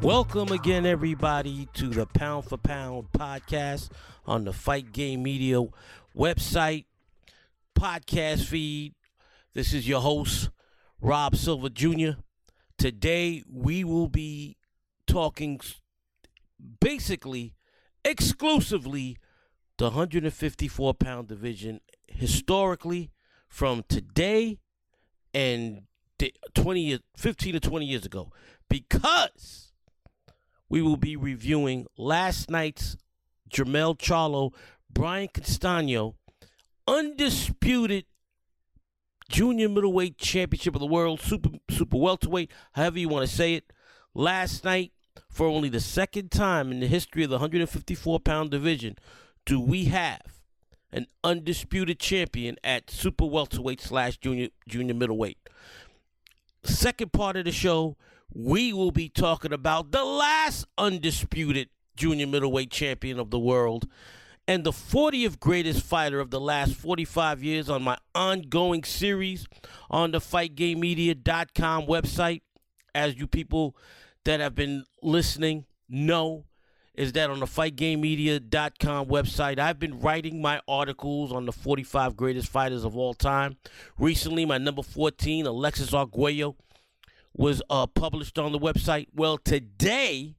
Welcome again, everybody, to the Pound for Pound podcast on the Fight Game Media website, podcast feed. This is your host, Rob Silva Jr. Today, we will be talking basically exclusively the 154 pound division historically from today and 20 15 to 20 years ago because we will be reviewing last night's Jamel Charlo, Brian Castano, undisputed junior middleweight championship of the world, super super welterweight, however you want to say it. Last night, for only the second time in the history of the 154 pound division, do we have an undisputed champion at super welterweight slash junior junior middleweight. Second part of the show, we will be talking about the last undisputed junior middleweight champion of the world and the 40th greatest fighter of the last 45 years on my ongoing series on the fightgamemedia.com website. As you people that have been listening know, is that on the fightgamemedia.com website, I've been writing my articles on the 45 greatest fighters of all time. Recently, my number 14, Alexis Arguello, was uh, published on the website. Well, today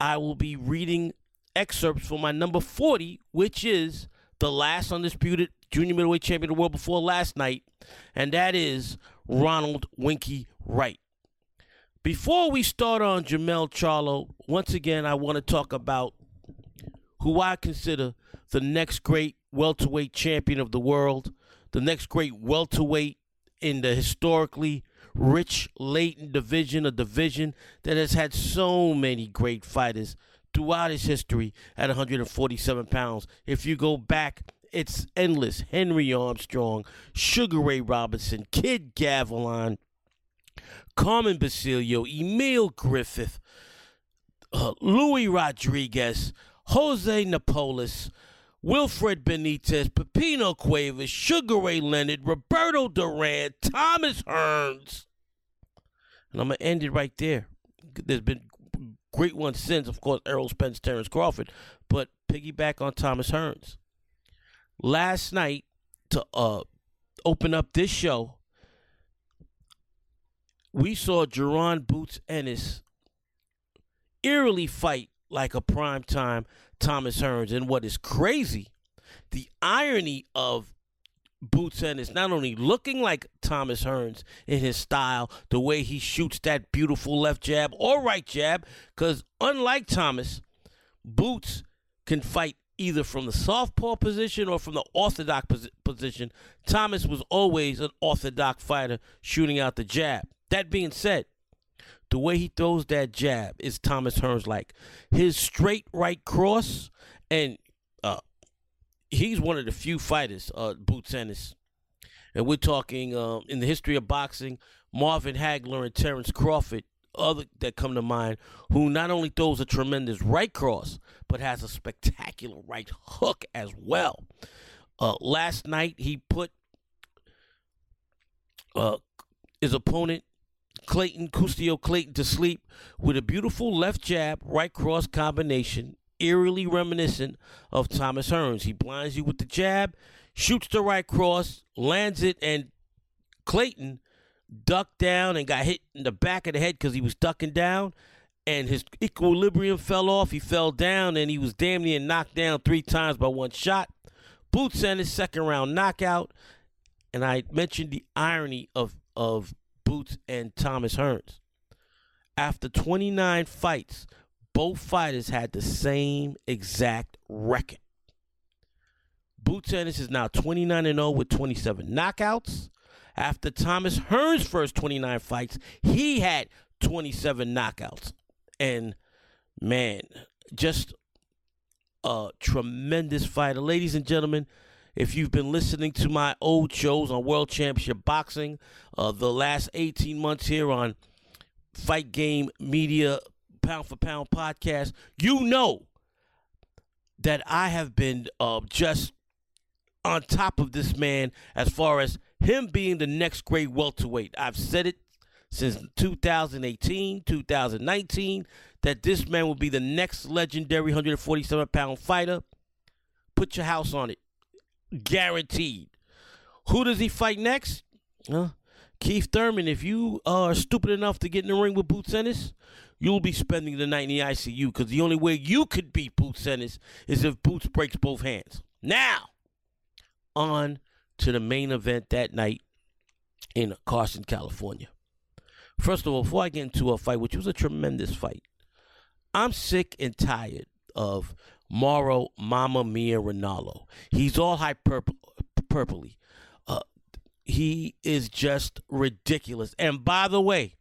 I will be reading excerpts from my number 40, which is the last undisputed junior middleweight champion of the world before last night, and that is Ronald Winky Wright. Before we start on Jamel Charlo, once again, I want to talk about who I consider the next great welterweight champion of the world, the next great welterweight in the historically rich Leighton division, a division that has had so many great fighters throughout its history at 147 pounds. If you go back, it's endless. Henry Armstrong, Sugar Ray Robinson, Kid Gavilan, Carmen Basilio, Emile Griffith, uh, Louis Rodriguez, Jose Napoles, Wilfred Benitez, Pipino Cuevas, Sugar Ray Leonard, Roberto Duran, Thomas Hearns. And I'm going to end it right there. There's been great ones since, of course, Errol Spence, Terrence Crawford, but piggyback on Thomas Hearns. Last night, to uh, open up this show, we saw Jaron Boots Ennis eerily fight like a primetime Thomas Hearns. And what is crazy, the irony of Boots Ennis not only looking like Thomas Hearns in his style, the way he shoots that beautiful left jab or right jab, because unlike Thomas, Boots can fight either from the southpaw position or from the orthodox position. Thomas was always an orthodox fighter shooting out the jab. That being said, the way he throws that jab is Thomas Hearns like. His straight right cross, and uh, he's one of the few fighters, uh, Boots Ennis. And we're talking uh, in the history of boxing, Marvin Hagler and Terrence Crawford, other that come to mind, who not only throws a tremendous right cross, but has a spectacular right hook as well. Uh, last night, he put uh, his opponent Clayton, Custio Clayton to sleep with a beautiful left jab, right cross combination. eerily reminiscent of Thomas Hearns. He blinds you with the jab, shoots the right cross, lands it, and Clayton ducked down and got hit in the back of the head because he was ducking down and his equilibrium fell off. He fell down and he was damn near knocked down three times by one shot. Boots his second round knockout. And I mentioned the irony of, of Boots and Thomas Hearns. After 29 fights, both fighters had the same exact record. Boots Ennis is now 29 and 0 with 27 knockouts. After Thomas Hearns' first 29 fights, he had 27 knockouts. And man, just a tremendous fighter. Ladies and gentlemen, if you've been listening to my old shows on World Championship Boxing, uh, the last 18 months here on Fight Game Media Pound for Pound podcast, you know that I have been uh, just on top of this man as far as him being the next great welterweight. I've said it since 2018, 2019, that this man will be the next legendary 147 pound fighter. Put your house on it. Guaranteed. Who does he fight next? Huh? Keith Thurman, if you are stupid enough to get in the ring with Boots Ennis, you'll be spending the night in the ICU because the only way you could beat Boots Ennis is if Boots breaks both hands. Now, on to the main event that night in Carson, California. First of all, before I get into a fight, which was a tremendous fight, I'm sick and tired of Mauro Mama Mia Ranallo. He's all hyperbole. Uh, he is just ridiculous. And by the way,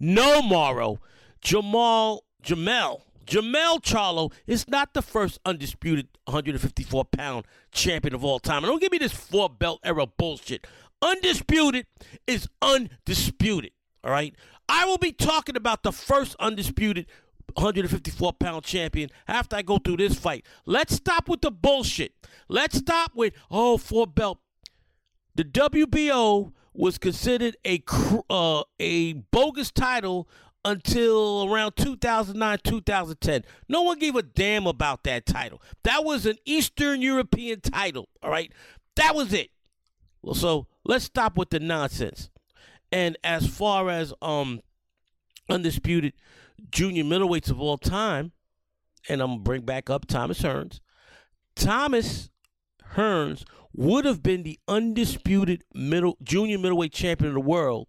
no Mauro, Jamal Jamel Jermell Charlo is not the first undisputed 154 pound champion of all time. And don't give me this four belt era bullshit. Undisputed is undisputed. All right. I will be talking about the first undisputed 154 pound champion after I go through this fight. Let's stop with the bullshit. Let's stop with, oh, four belt. The WBO was considered a uh, a bogus title until around 2009, 2010. No one gave a damn about that title. That was an Eastern European title, all right? That was it. Well, so let's stop with the nonsense. And as far as um undisputed junior middleweights of all time, and I'm gonna bring back up Thomas Hearns. Thomas Hearns would have been the undisputed middle junior middleweight champion of the world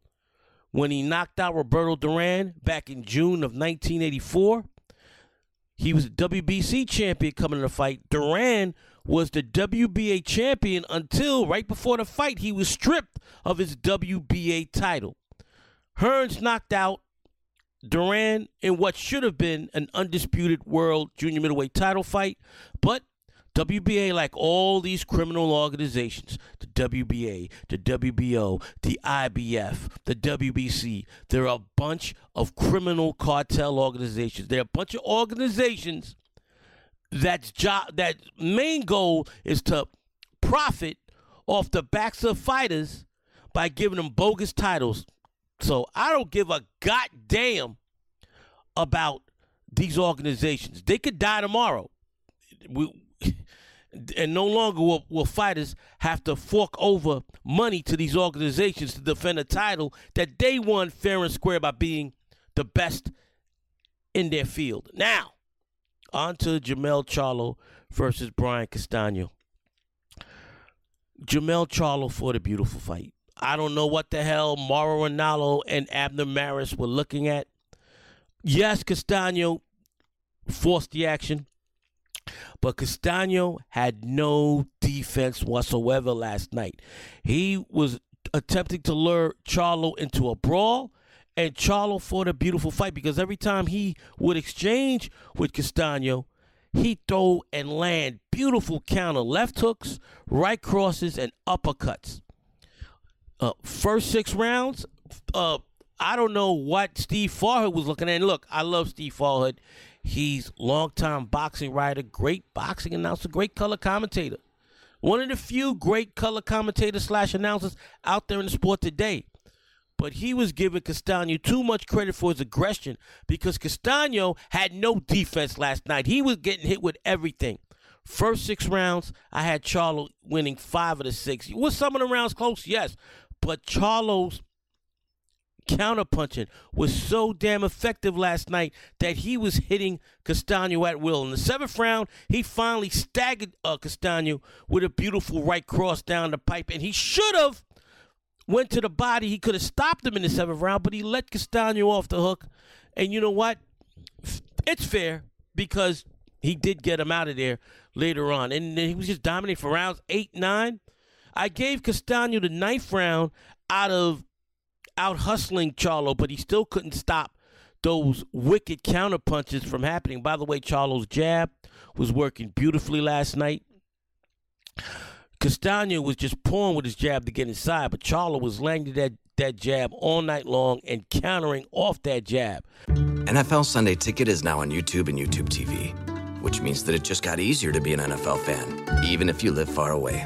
when he knocked out Roberto Duran back in June of 1984. He was a WBC champion coming in the fight. Duran was the WBA champion until right before the fight he was stripped of his WBA title. Hearns knocked out Duran in what should have been an undisputed world junior middleweight title fight, but WBA, like all these criminal organizations, the WBA, the WBO, the IBF, the WBC, they're a bunch of criminal cartel organizations. They're a bunch of organizations that's job that main goal is to profit off the backs of fighters by giving them bogus titles. So I don't give a goddamn about these organizations. They could die tomorrow. We and no longer will, will fighters have to fork over money to these organizations to defend a title that they won fair and square by being the best in their field. Now, on to Jermell Charlo versus Brian Castano. Jermell Charlo for the beautiful fight. I don't know what the hell Mauro Ranallo and Abner Mares were looking at. Yes, Castano forced the action. But Castano had no defense whatsoever last night. He was attempting to lure Charlo into a brawl, and Charlo fought a beautiful fight because every time he would exchange with Castano, he throw and land beautiful counter left hooks, right crosses, and uppercuts. Uh, first six rounds, uh, I don't know what Steve Farhood was looking at. And look, I love Steve Farhood. He's longtime boxing writer, great boxing announcer, great color commentator. One of the few great color commentators slash announcers out there in the sport today. but he was giving Castano too much credit for his aggression because Castano had no defense last night. He was getting hit with everything. First six rounds, I had Charlo winning five of the six. Was some of the rounds close? Yes. But Charlo's counterpunching was so damn effective last night that he was hitting Castano at will. In the seventh round, he finally staggered uh, Castano with a beautiful right cross down the pipe, and he should have went to the body. He could have stopped him in the seventh round, but he let Castano off the hook. And you know what? It's fair because he did get him out of there later on, and he was just dominating for rounds eight, nine. I gave Castano the ninth round out of out hustling Charlo, but he still couldn't stop those wicked counter punches from happening. By the way, Charlo's jab was working beautifully last night. Castano was just pouring with his jab to get inside, but Charlo was landing that, that jab all night long and countering off that jab. NFL Sunday Ticket is now on YouTube and YouTube TV, which means that it just got easier to be an NFL fan, even if you live far away.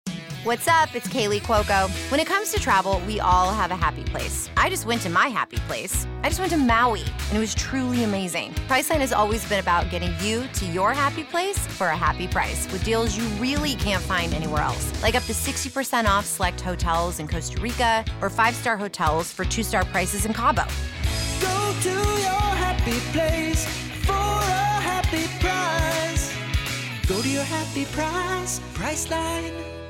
What's up? It's Kaley Cuoco. When it comes to travel, we all have a happy place. I just went to my happy place. I just went to Maui, and it was truly amazing. Priceline has always been about getting you to your happy place for a happy price with deals you really can't find anywhere else. Like up to 60% off select hotels in Costa Rica or five-star hotels for two-star prices in Cabo. Go to your happy place for a happy price. Go to your happy price, Priceline.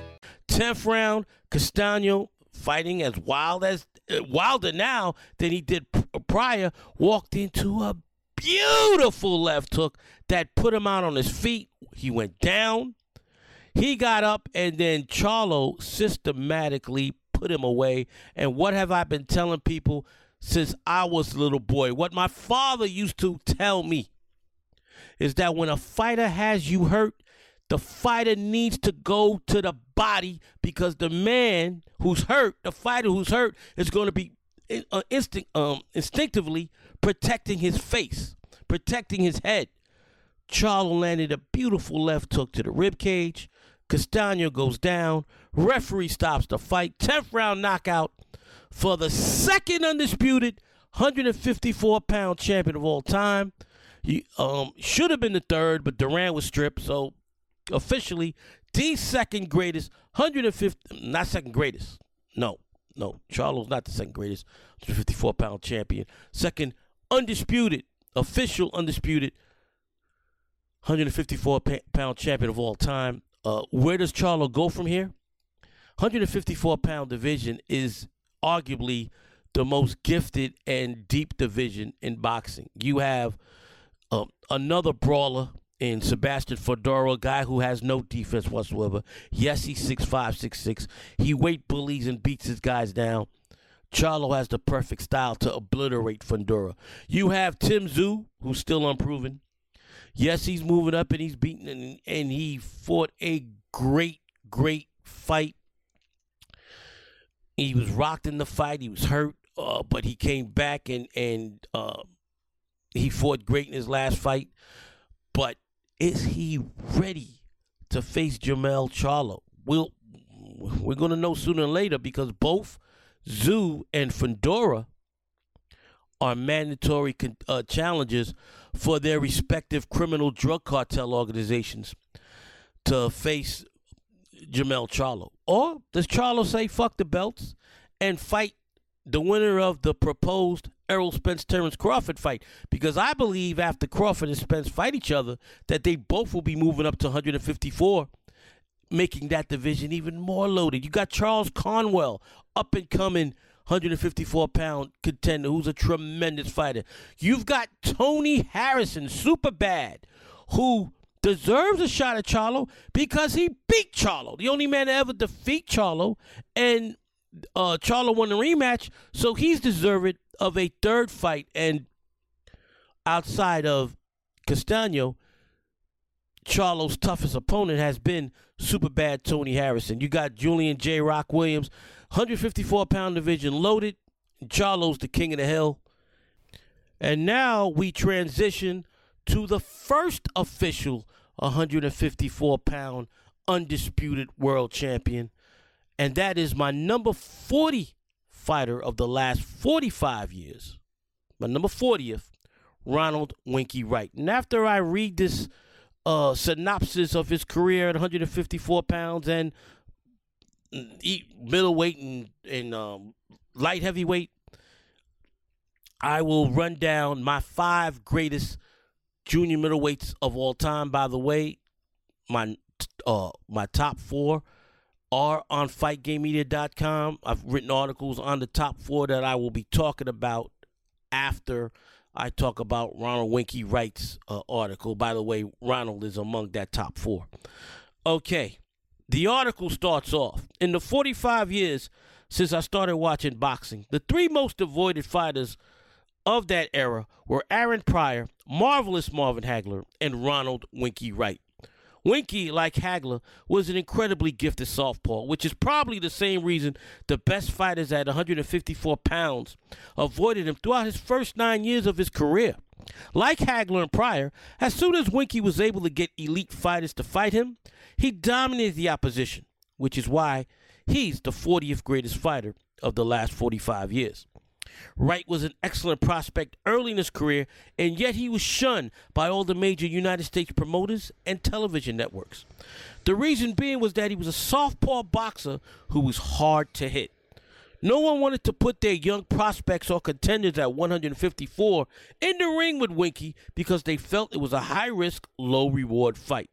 Tenth round, Castano fighting as wild as uh, wilder now than he did prior. Walked into a beautiful left hook that put him out on his feet. He went down. He got up, and then Charlo systematically put him away. And what have I been telling people since I was a little boy? What my father used to tell me is that when a fighter has you hurt, the fighter needs to go to the body because the man who's hurt, the fighter who's hurt, is going to be uh, instinct, um, instinctively protecting his face, protecting his head. Charlo landed a beautiful left hook to the rib cage. Castano goes down. Referee stops the fight. 10th round knockout for the second undisputed 154 pound champion of all time. He um, should have been the third, but Duran was stripped, so officially the second greatest 150 not second greatest no no charlo's not the second greatest 154 pound champion second undisputed official undisputed 154 pound champion of all time. Uh, where does charlo go from here? 154 pound division is arguably the most gifted and deep division in boxing. You have um, another brawler in Sebastian Fundora, a guy who has no defense whatsoever. Yes, he's 6'5", 6'6". He weight bullies and beats his guys down. Charlo has the perfect style to obliterate Fundora. You have Tim Tszyu, who's still unproven. Yes, he's moving up and he's beating, and, and he fought a great, great fight. He was rocked in the fight. He was hurt, uh, but he came back and and uh, he fought great in his last fight. But is he ready to face Jermell Charlo? We'll, we're going to know sooner or later because both Tszyu and Fundora are mandatory con- uh, challenges for their respective criminal drug cartel organizations to face Jermell Charlo. Or does Charlo say fuck the belts and fight the winner of the proposed Errol Spence Terrence Crawford fight because I believe after Crawford and Spence fight each other that they both will be moving up to 154 making that division even more loaded. You got Charles Conwell up and coming 154 pound contender who's a tremendous fighter. You've got Tony Harrison, super bad, who deserves a shot at Charlo because he beat Charlo, the only man to ever defeat Charlo, and uh, Charlo won the rematch, so he's deserved of a third fight. And outside of Castano, Charlo's toughest opponent has been super bad Tony Harrison. You got Julian J. Rock Williams, 154 pound division loaded. Charlo's the king of the hill. And now we transition to the first official 154 pound undisputed world champion. And that is my number 40 fighter of the last 45 years. My number 40th, Ronald Winky Wright. And after I read this uh, synopsis of his career at 154 pounds and middleweight and, and um, light heavyweight, I will run down my five greatest junior middleweights of all time. By the way, my uh, my top four are on FightGameMedia.com. I've written articles on the top four that I will be talking about after I talk about Ronald Winky Wright's uh, article. By the way, Ronald is among that top four. Okay, the article starts off in the 45 years since I started watching boxing. The three most avoided fighters of that era were Aaron Pryor, marvelous Marvin Hagler, and Ronald Winky Wright. Winky, like Hagler, was an incredibly gifted southpaw, which is probably the same reason the best fighters at 154 pounds avoided him throughout his first nine years of his career. Like Hagler and Pryor, as soon as Winky was able to get elite fighters to fight him, he dominated the opposition, which is why he's the 40th greatest fighter of the last 45 years. Wright was an excellent prospect early in his career, and yet he was shunned by all the major United States promoters and television networks. The reason being was that he was a southpaw boxer who was hard to hit. No one wanted to put their young prospects or contenders at 154 in the ring with Winky because they felt it was a high risk, low reward fight.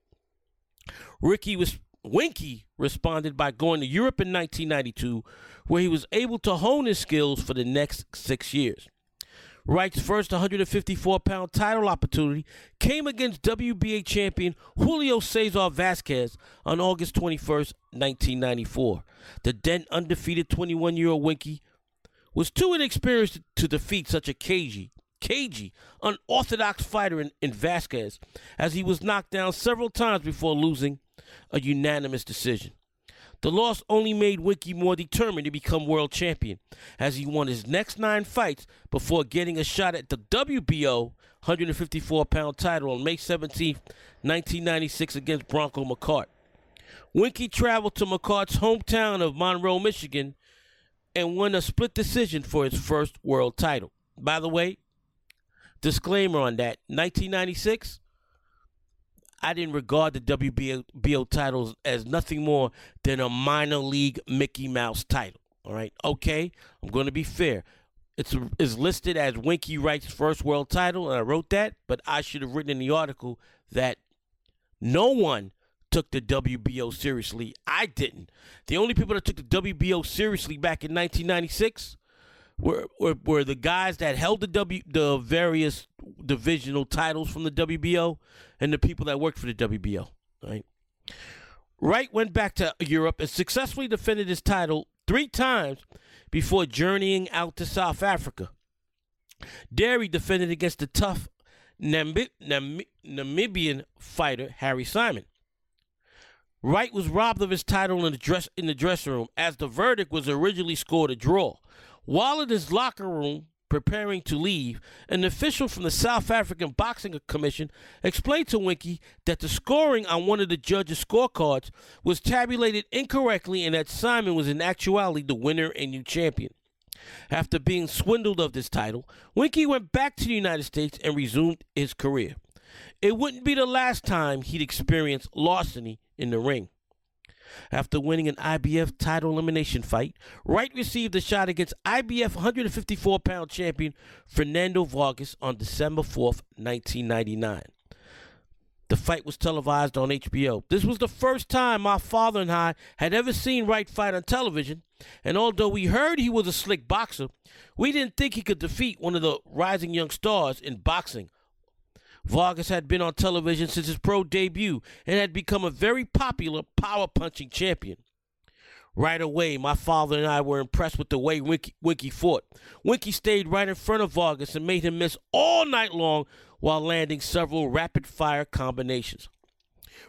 Ricky was Winky responded by going to Europe in 1992, where he was able to hone his skills for the next six years. Wright's first 154 pound title opportunity came against WBA champion Julio Cesar Vasquez on August 21st, 1994. The then undefeated 21 year old Winky was too inexperienced to defeat such a cagey, cagey, unorthodox fighter in, in Vasquez, as he was knocked down several times before losing a unanimous decision. The loss only made Winky more determined to become world champion, as he won his next nine fights before getting a shot at the WBO 154 pound title on May 17, 1996, against Bronco McKart. Winky traveled to McKart's hometown of Monroe, Michigan, and won a split decision for his first world title. By the way, disclaimer on that 1996 I didn't regard the WBO titles as nothing more than a minor league Mickey Mouse title. All right, okay, I'm going to be fair. It's is listed as Winky Wright's first world title, and I wrote that, but I should have written in the article that no one took the WBO seriously. I didn't. The only people that took the WBO seriously back in 1996 were, were, were the guys that held the W the various divisional titles from the WBO and the people that worked for the WBO. Right. Wright went back to Europe and successfully defended his title three times before journeying out to South Africa. There he defended against the tough Namib- Namib- Namibian fighter Harry Simon. Wright was robbed of his title in the dress in the dressing room as the verdict was originally scored a draw. While in his locker room preparing to leave, an official from the South African Boxing Commission explained to Winky that the scoring on one of the judges' scorecards was tabulated incorrectly and that Simon was in actuality the winner and new champion. After being swindled of this title, Winky went back to the United States and resumed his career. It wouldn't be the last time he'd experience larceny in the ring. After winning an IBF title elimination fight, Wright received a shot against IBF 154 pound champion Fernando Vargas on December 4th, 1999. The fight was televised on HBO. This was the first time my father and I had ever seen Wright fight on television, and although we heard he was a slick boxer, we didn't think he could defeat one of the rising young stars in boxing Vargas had been on television since his pro debut and had become a very popular power punching champion. Right away, my father and I were impressed with the way Winky, Winky fought. Winky stayed right in front of Vargas and made him miss all night long while landing several rapid fire combinations.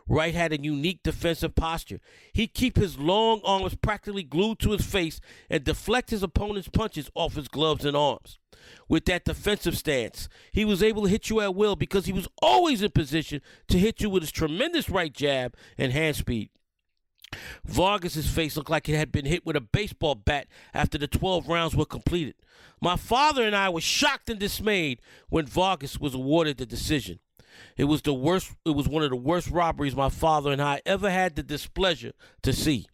Wright had a unique defensive posture. He'd keep his long arms practically glued to his face and deflect his opponent's punches off his gloves and arms. With that defensive stance, he was able to hit you at will because he was always in position to hit you with his tremendous right jab and hand speed. Vargas's face looked like it had been hit with a baseball bat after the 12 rounds were completed. My father and I were shocked and dismayed when Vargas was awarded the decision. It was the worst it was one of the worst robberies my father and I ever had the displeasure to see.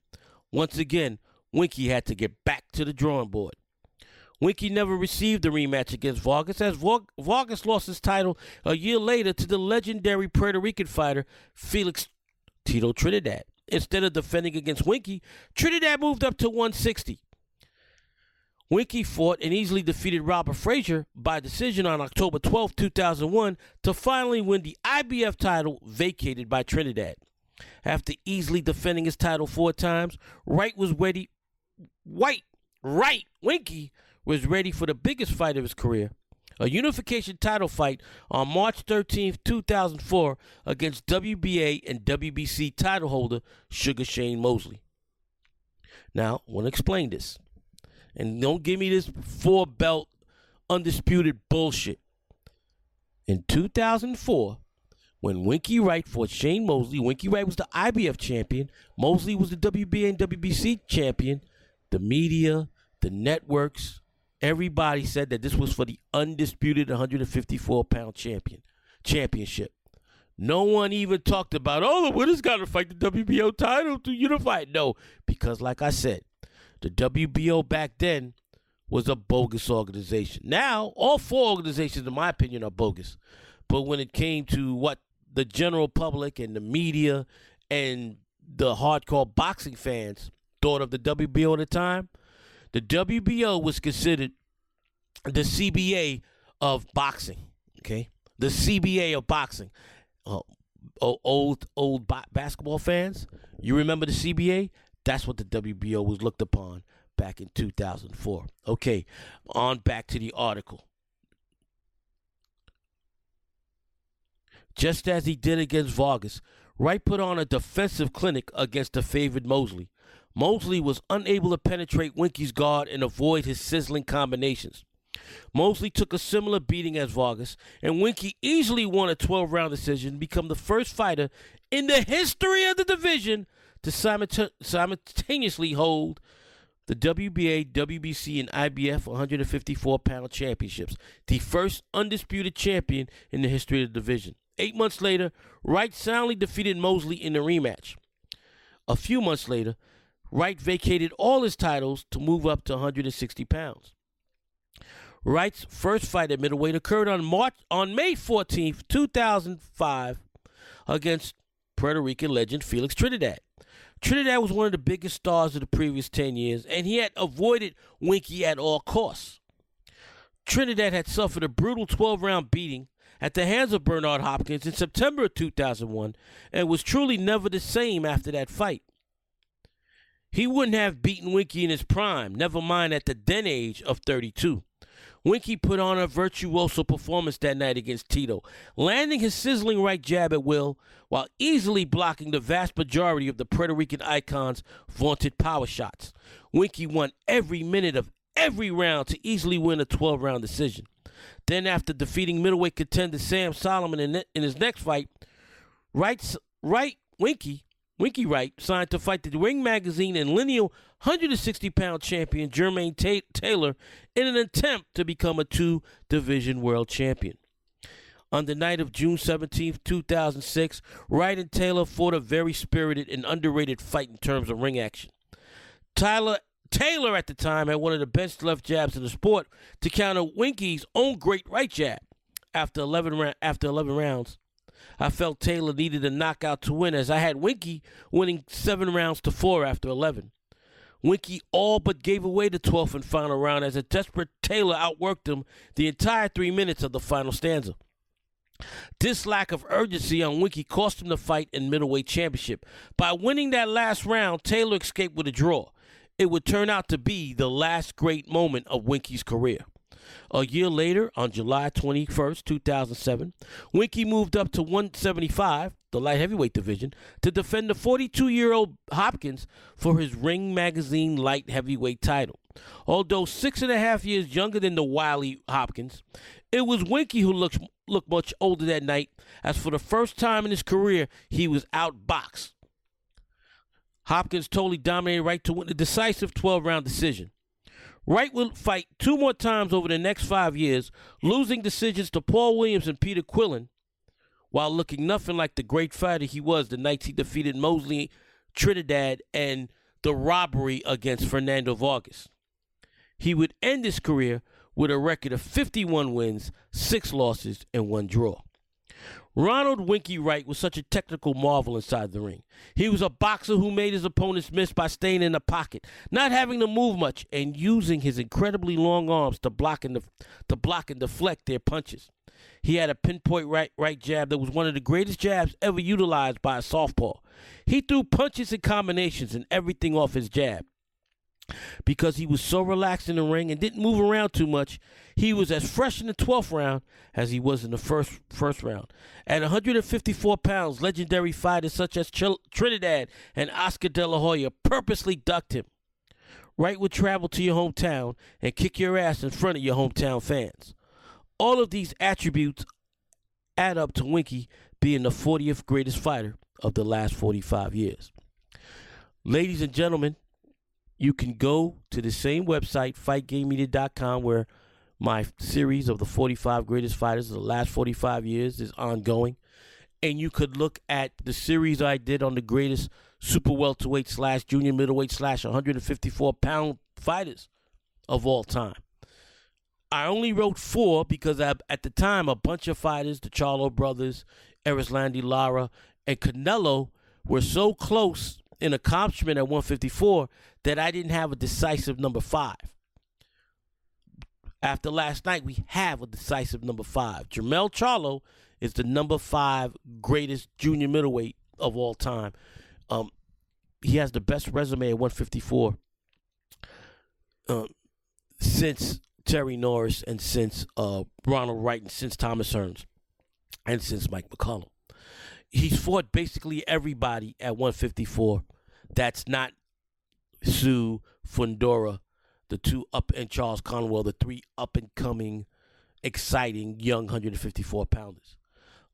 Once again, Winky had to get back to the drawing board. Winky never received the rematch against Vargas as Vargas lost his title a year later to the legendary Puerto Rican fighter Felix Tito Trinidad. Instead of defending against Winky, Trinidad moved up to 160. Winky fought and easily defeated Robert Frazier by decision on October 12, 2001, to finally win the IBF title vacated by Trinidad. After easily defending his title four times, Wright was ready. White, right, Winky was ready for the biggest fight of his career a unification title fight on March 13, 2004, against WBA and WBC title holder Sugar Shane Mosley. Now, I want to explain this. And don't give me this four belt undisputed bullshit. In 2004, when Winky Wright fought Shane Mosley, Winky Wright was the IBF champion, Mosley was the WBA and WBC champion. The media, the networks, Everybody said that this was for the undisputed 154 pound champion championship. No one even talked about, oh, the winner's got to fight the WBO title to unify. No, because like I said, the WBO back then was a bogus organization. Now, all four organizations, in my opinion, are bogus. But when it came to what the general public and the media and the hardcore boxing fans thought of the WBO at the time, the WBO was considered the CBA of boxing. Okay, the CBA of boxing. Uh, old old basketball fans, you remember the CBA? That's what the WBO was looked upon back in 2004. Okay, on back to the article. Just as he did against Vargas, Wright put on a defensive clinic against the favored Mosley. Mosley was unable to penetrate Winky's guard and avoid his sizzling combinations. Mosley took a similar beating as Vargas, and Winky easily won a 12 round decision, to become the first fighter in the history of the division to simultaneously hold the WBA, WBC, and IBF 154 pound championships, the first undisputed champion in the history of the division. Eight months later, Wright soundly defeated Mosley in the rematch. A few months later, Wright vacated all his titles to move up to 160 pounds. Wright's first fight at middleweight occurred on March on May 14, 2005, against Puerto Rican legend Felix Trinidad. Trinidad was one of the biggest stars of the previous 10 years, and he had avoided Winky at all costs. Trinidad had suffered a brutal 12 round beating at the hands of Bernard Hopkins in September of 2001 and was truly never the same after that fight. He wouldn't have beaten Winky in his prime, never mind at the then age of 32. Winky put on a virtuoso performance that night against Tito, landing his sizzling right jab at will while easily blocking the vast majority of the Puerto Rican icon's vaunted power shots. Winky won every minute of every round to easily win a 12 round decision. Then, after defeating middleweight contender Sam Soliman in, in his next fight, Wright, right Winky Winky Wright signed to fight the Ring Magazine and lineal 160 pound champion Jermaine Taylor in an attempt to become a two division world champion. On the night of June 17, 2006, Wright and Taylor fought a very spirited and underrated fight in terms of ring action. Tyler Taylor at the time had one of the best left jabs in the sport to counter Winky's own great right jab. After 11, ra- after 11 rounds, I felt Taylor needed a knockout to win, as I had Winky winning seven rounds to four after 11. Winky all but gave away the 12th and final round as a desperate Taylor outworked him the entire three minutes of the final stanza. This lack of urgency on Winky cost him the fight in middleweight championship. By winning that last round, Taylor escaped with a draw. It would turn out to be the last great moment of Winky's career. A year later, on July 21st, 2007, Winky moved up to 175, the light heavyweight division, to defend the 42 year old Hopkins for his Ring Magazine light heavyweight title. Although six and a half years younger than the wily Hopkins, it was Winky who looked, looked much older that night, as for the first time in his career, he was outboxed. Hopkins totally dominated right to win the decisive 12 round decision. Wright will fight two more times over the next five years, losing decisions to Paul Williams and Peter Quillin, while looking nothing like the great fighter he was the nights he defeated Mosley, Trinidad, and the robbery against Fernando Vargas. He would end his career with a record of 51 wins, six losses, and one draw. Ronald Winky Wright was such a technical marvel inside the ring. He was a boxer who made his opponents miss by staying in the pocket, not having to move much, and using his incredibly long arms to block and, def- to block and deflect their punches. He had a pinpoint right right jab that was one of the greatest jabs ever utilized by a southpaw. He threw punches and combinations and everything off his jab because he was so relaxed in the ring and didn't move around too much. He was as fresh in the 12th round as he was in the first first round. At 154 pounds, legendary fighters such as Ch- Trinidad and Oscar De La Hoya purposely ducked him. Wright would travel to your hometown and kick your ass in front of your hometown fans. All of these attributes add up to Winky being the 40th greatest fighter of the last 45 years. Ladies and gentlemen, you can go to the same website, fightgamemedia.com, where my series of the 45 greatest fighters of the last 45 years is ongoing. And you could look at the series I did on the greatest super welterweight slash junior middleweight slash 154 pound fighters of all time. I only wrote four because I, at the time, a bunch of fighters, the Charlo brothers, Erislandy Lara, and Canelo, were so close in accomplishment at 154 that I didn't have a decisive number five. After last night, we have a decisive number five. Jamel Charlo is the number five greatest junior middleweight of all time. Um, he has the best resume at 154 um, since Terry Norris and since uh, Ronald Wright and since Thomas Hearns and since Mike McCallum. He's fought basically everybody at 154. That's not Tszyu Fundora, the two up and Charles Conwell, the three up and coming, exciting young 154 pounders.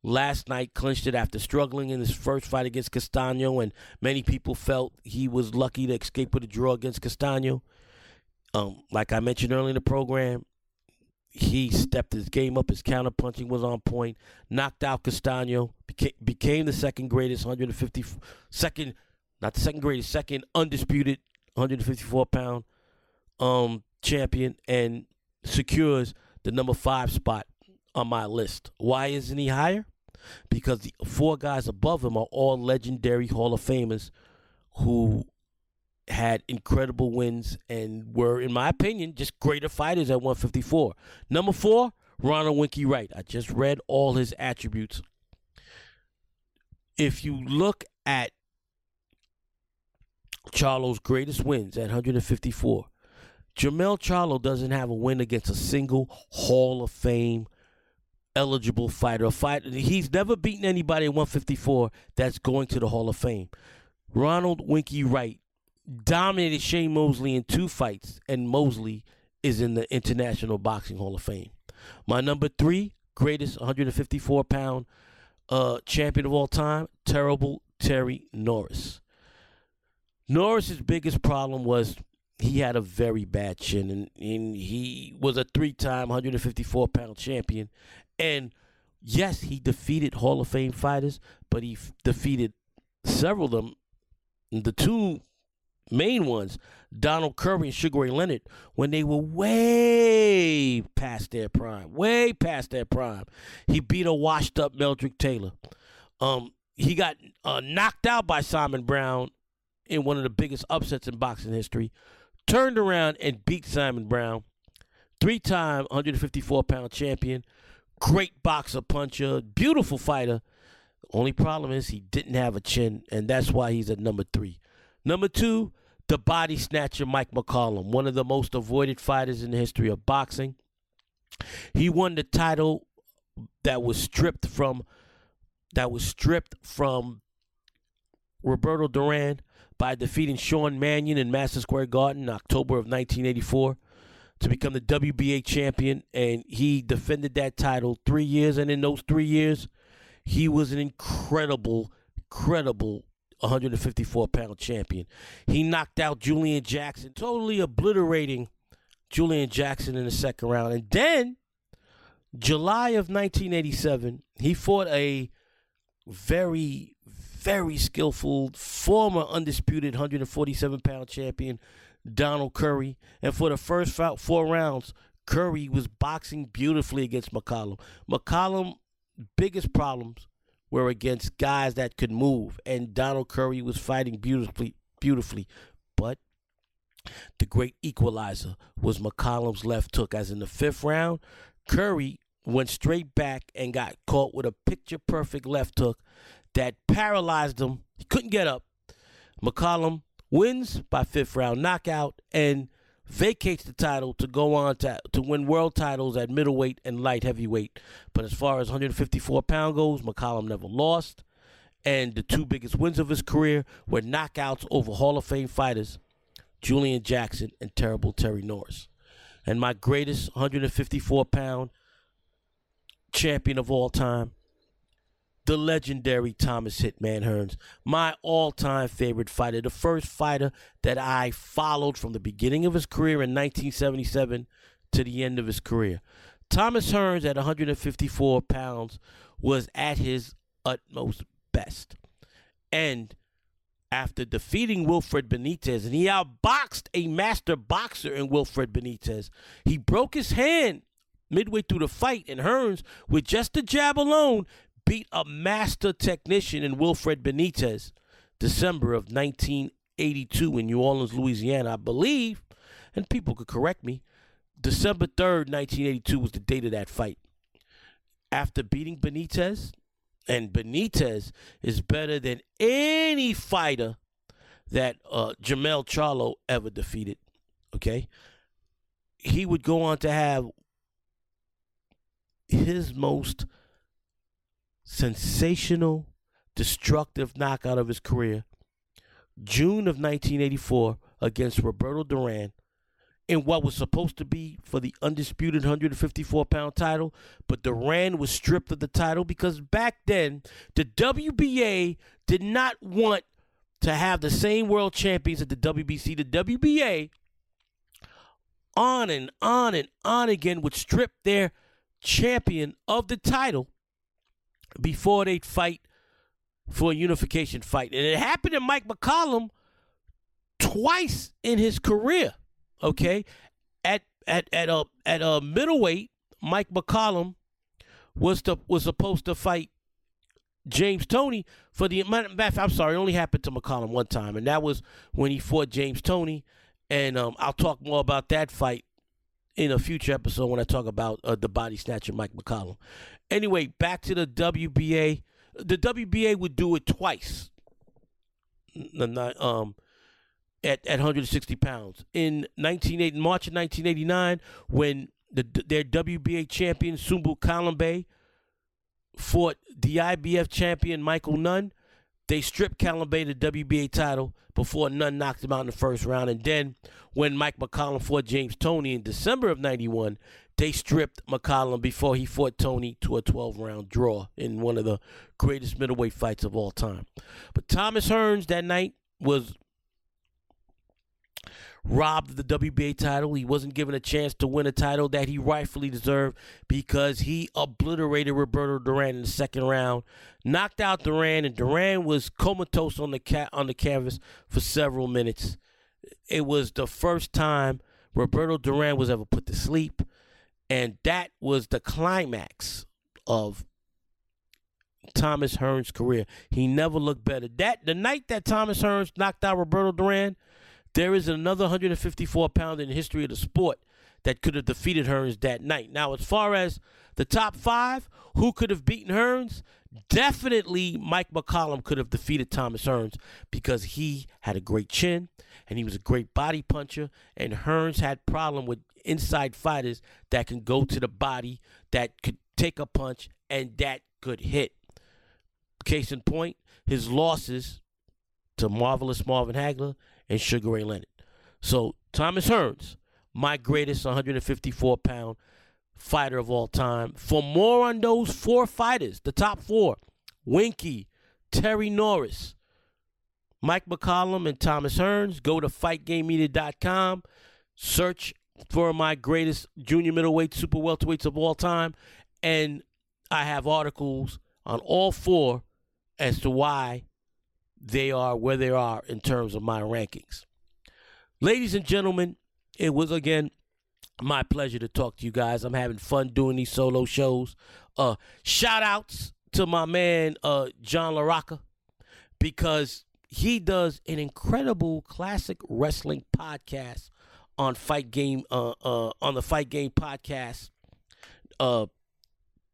Last night clinched it after struggling in his first fight against Castano, and many people felt he was lucky to escape with a draw against Castano. Um, like I mentioned earlier in the program, he stepped his game up. His counterpunching was on point. Knocked out Castano. Became, became the second greatest 150 second, not the second greatest, second undisputed 154 pound um champion, and secures the number five spot on my list. Why isn't he higher? Because the four guys above him are all legendary Hall of Famers who had incredible wins and were, in my opinion, just greater fighters at 154. Number four, Ronald Winky Wright. I just read all his attributes. If you look at Charlo's greatest wins at 154, Jamel Charlo doesn't have a win against a single Hall of Fame eligible fighter. A fight he's never beaten anybody at 154 that's going to the Hall of Fame. Ronald Winky Wright dominated Shane Mosley in two fights, and Mosley is in the International Boxing Hall of Fame. My number three, greatest 154 pound uh, champion of all time, terrible Terry Norris. Norris's biggest problem was he had a very bad chin, and, and he was a three time 154 pound champion. And yes, he defeated Hall of Fame fighters, but he f- defeated several of them. The two main ones, Donald Curry and Sugar Ray Leonard, when they were way past their prime, way past their prime. He beat a washed up Meldrick Taylor. Um, he got uh, knocked out by Simon Brown in one of the biggest upsets in boxing history. Turned around and beat Simon Brown, three time 154 pound champion, great boxer puncher, beautiful fighter. Only problem is he didn't have a chin, and that's why he's at number three. Number two, the body snatcher Mike McCallum, one of the most avoided fighters in the history of boxing. He won the title that was stripped from that was stripped from Roberto Duran by defeating Sean Mannion in Madison Square Garden in October of 1984 to become the WBA champion, and he defended that title three years. And in those three years, he was an incredible, incredible 154 pound champion. He knocked out Julian Jackson, totally obliterating Julian Jackson in the second round. And then, July of 1987, he fought a very, very skillful former undisputed 147 pound champion, Donald Curry. And for the first four rounds, Curry was boxing beautifully against McCallum. McCallum, biggest problems were against guys that could move, and Donald Curry was fighting beautifully, beautifully. But the great equalizer was McCallum's left hook. As in the fifth round, Curry went straight back and got caught with a picture perfect left hook that paralyzed him. He couldn't get up. McCallum wins by fifth round knockout and vacates the title to go on to, to win world titles at middleweight and light heavyweight. But as far as 154 pound goes, McCallum never lost. And the two biggest wins of his career were knockouts over Hall of Fame fighters Julian Jackson and terrible Terry Norris. And my greatest 154 pound champion of all time, the legendary Thomas Hitman Hearns, my all time favorite fighter, the first fighter that I followed from the beginning of his career in 1977 to the end of his career. Thomas Hearns at 154 pounds was at his utmost best. And after defeating Wilfred Benitez, and he outboxed a master boxer in Wilfred Benitez, he broke his hand midway through the fight, and Hearns, with just a jab alone, beat a master technician in Wilfred Benitez, December of 1982 in New Orleans, Louisiana, I believe, and people could correct me. December 3rd, 1982 was the date of that fight. After beating Benitez, and Benitez is better than any fighter that uh, Jermell Charlo ever defeated. Okay, he would go on to have his most sensational, destructive knockout of his career, June of 1984 against Roberto Duran in what was supposed to be for the undisputed 154 pound title, but Duran was stripped of the title because back then the WBA did not want to have the same world champions at the WBC. The WBA on and on and on again would strip their champion of the title before they'd fight for a unification fight. And it happened to Mike McCallum twice in his career. Okay, at at at a at a middleweight, Mike McCallum was to was supposed to fight James Toney for the I'm sorry, it only happened to McCallum one time, and that was when he fought James Toney. And um, I'll talk more about that fight in a future episode when I talk about uh, the body snatcher Mike McCallum. Anyway, back to the WBA. The WBA would do it twice. Um, at, at 160 pounds in 1980, March of 1989, when the, their WBA champion Sumbu Kalambay fought the IBF champion Michael Nunn. They stripped Kalambay the WBA title before Nunn knocked him out in the first round. And then when Mike McCallum fought James Toney in December of 91, they stripped McCallum before he fought Toney to a 12 round draw in one of the greatest middleweight fights of all time. But Thomas Hearns that night was robbed the WBA title. He wasn't given a chance to win a title that he rightfully deserved because he obliterated Roberto Duran in the second round, knocked out Duran, and Duran was comatose on the ca- on the canvas for several minutes. It was the first time Roberto Duran was ever put to sleep, and that was the climax of Thomas Hearns' career. He never looked better. That the night that Thomas Hearns knocked out Roberto Duran there is another 154 pounder in the history of the sport that could have defeated Hearns that night. Now, as far as the top five, who could have beaten Hearns? Definitely Mike McCallum could have defeated Thomas Hearns because he had a great chin and he was a great body puncher. And Hearns had problem with inside fighters that can go to the body, that could take a punch, and that could hit. Case in point, his losses to Marvelous Marvin Hagler and Sugar Ray Leonard. So Thomas Hearns, my greatest 154 pound fighter of all time. For more on those four fighters, the top four, Winky, Terry Norris, Mike McCallum, and Thomas Hearns, go to fightgamemedia.com, search for my greatest junior middleweight super welterweights of all time, and I have articles on all four as to why they are where they are in terms of my rankings. Ladies and gentlemen, it was again my pleasure to talk to you guys. I'm having fun doing these solo shows. Uh, shout outs to my man uh, John LaRocca because he does an incredible classic wrestling podcast on Fight Game uh, uh, on the Fight Game podcast uh,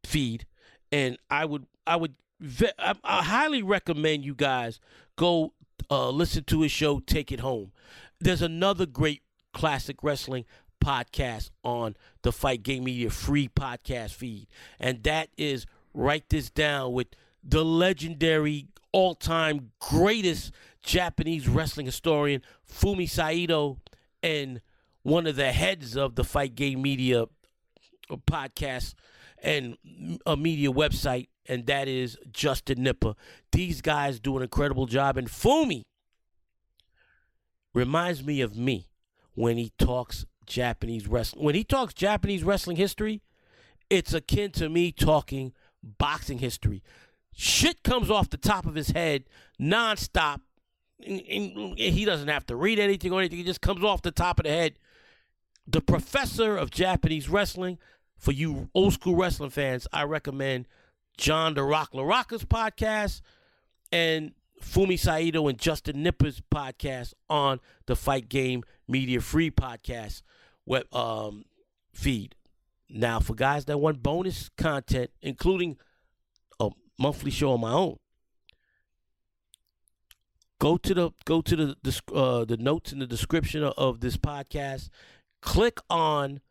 feed, and I would I would I, I highly recommend you guys go uh, listen to his show. Take it home. There's another great classic wrestling podcast on the Fight Game Media free podcast feed, and that is write this down with the legendary all-time greatest Japanese wrestling historian Fumi Saito and one of the heads of the Fight Game Media podcast and a media website, and that is Justin Nipper. These guys do an incredible job, and Fumi reminds me of me when he talks Japanese wrestling. When he talks Japanese wrestling history, it's akin to me talking boxing history. Shit comes off the top of his head nonstop. He doesn't have to read anything or anything. It just comes off the top of the head. The professor of Japanese wrestling, for you old school wrestling fans, I recommend John the Rock LaRocca's podcast and Fumi Saito and Justin Nipper's podcast on the Fight Game Media Free podcast web um, feed. Now, for guys that want bonus content, including a monthly show on my own, go to the go to the uh, the notes in the description of, of this podcast. Click on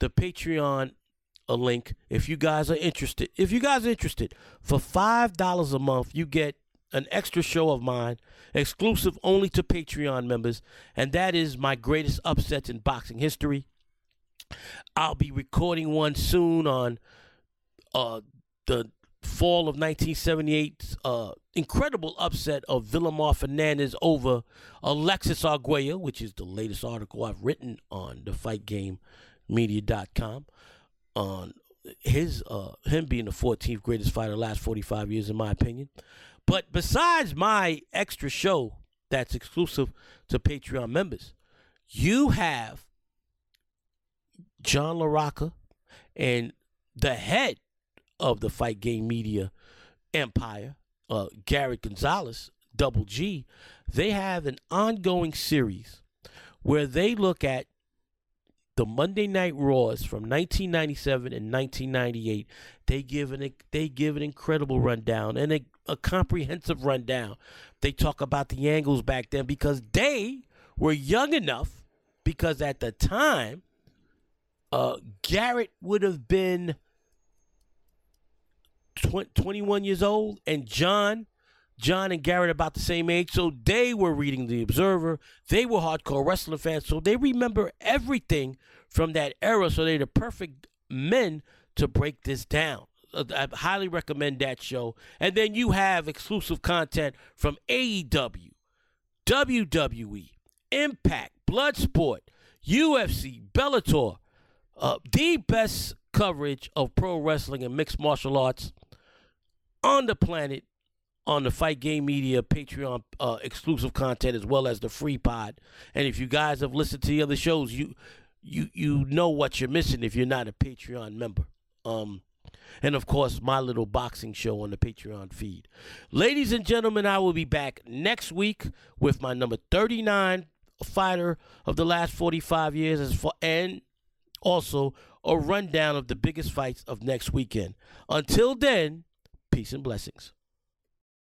the Patreon a link if you guys are interested. If you guys are interested, for five dollars a month, you get an extra show of mine, exclusive only to Patreon members, and that is my greatest upsets in boxing history. I'll be recording one soon on uh, the fall of 1978's uh, incredible upset of Vilomar Fernandez over Alexis Arguello, which is the latest article I've written on the fightgamemedia.com on his uh, him being the 14th greatest fighter last 45 years in my opinion. But besides my extra show that's exclusive to Patreon members, you have John LaRocca and the head of the Fight Game Media empire, uh, Garrett Gonzalez, Double G. They have an ongoing series where they look at the Monday Night Raws from 1997 and 1998. They give an they give an incredible rundown and a, a comprehensive rundown. They talk about the angles back then because they were young enough because at the time uh, Garrett would have been tw- 21 years old, and John, John and Garrett about the same age. So they were reading The Observer. They were hardcore wrestling fans, so they remember everything from that era. So they're the perfect men to break this down. Uh, I highly recommend that show. And then you have exclusive content from AEW, WWE, Impact, Bloodsport, UFC, Bellator, uh, the best coverage of pro wrestling and mixed martial arts on the planet on the Fight Game Media Patreon uh, exclusive content as well as the free pod. And if you guys have listened to the other shows, you you you know what you're missing if you're not a Patreon member. Um, and of course, my little boxing show on the Patreon feed. Ladies and gentlemen, I will be back next week with my number 39 fighter of the last 45 years as far, and also a rundown of the biggest fights of next weekend. Until then, peace and blessings.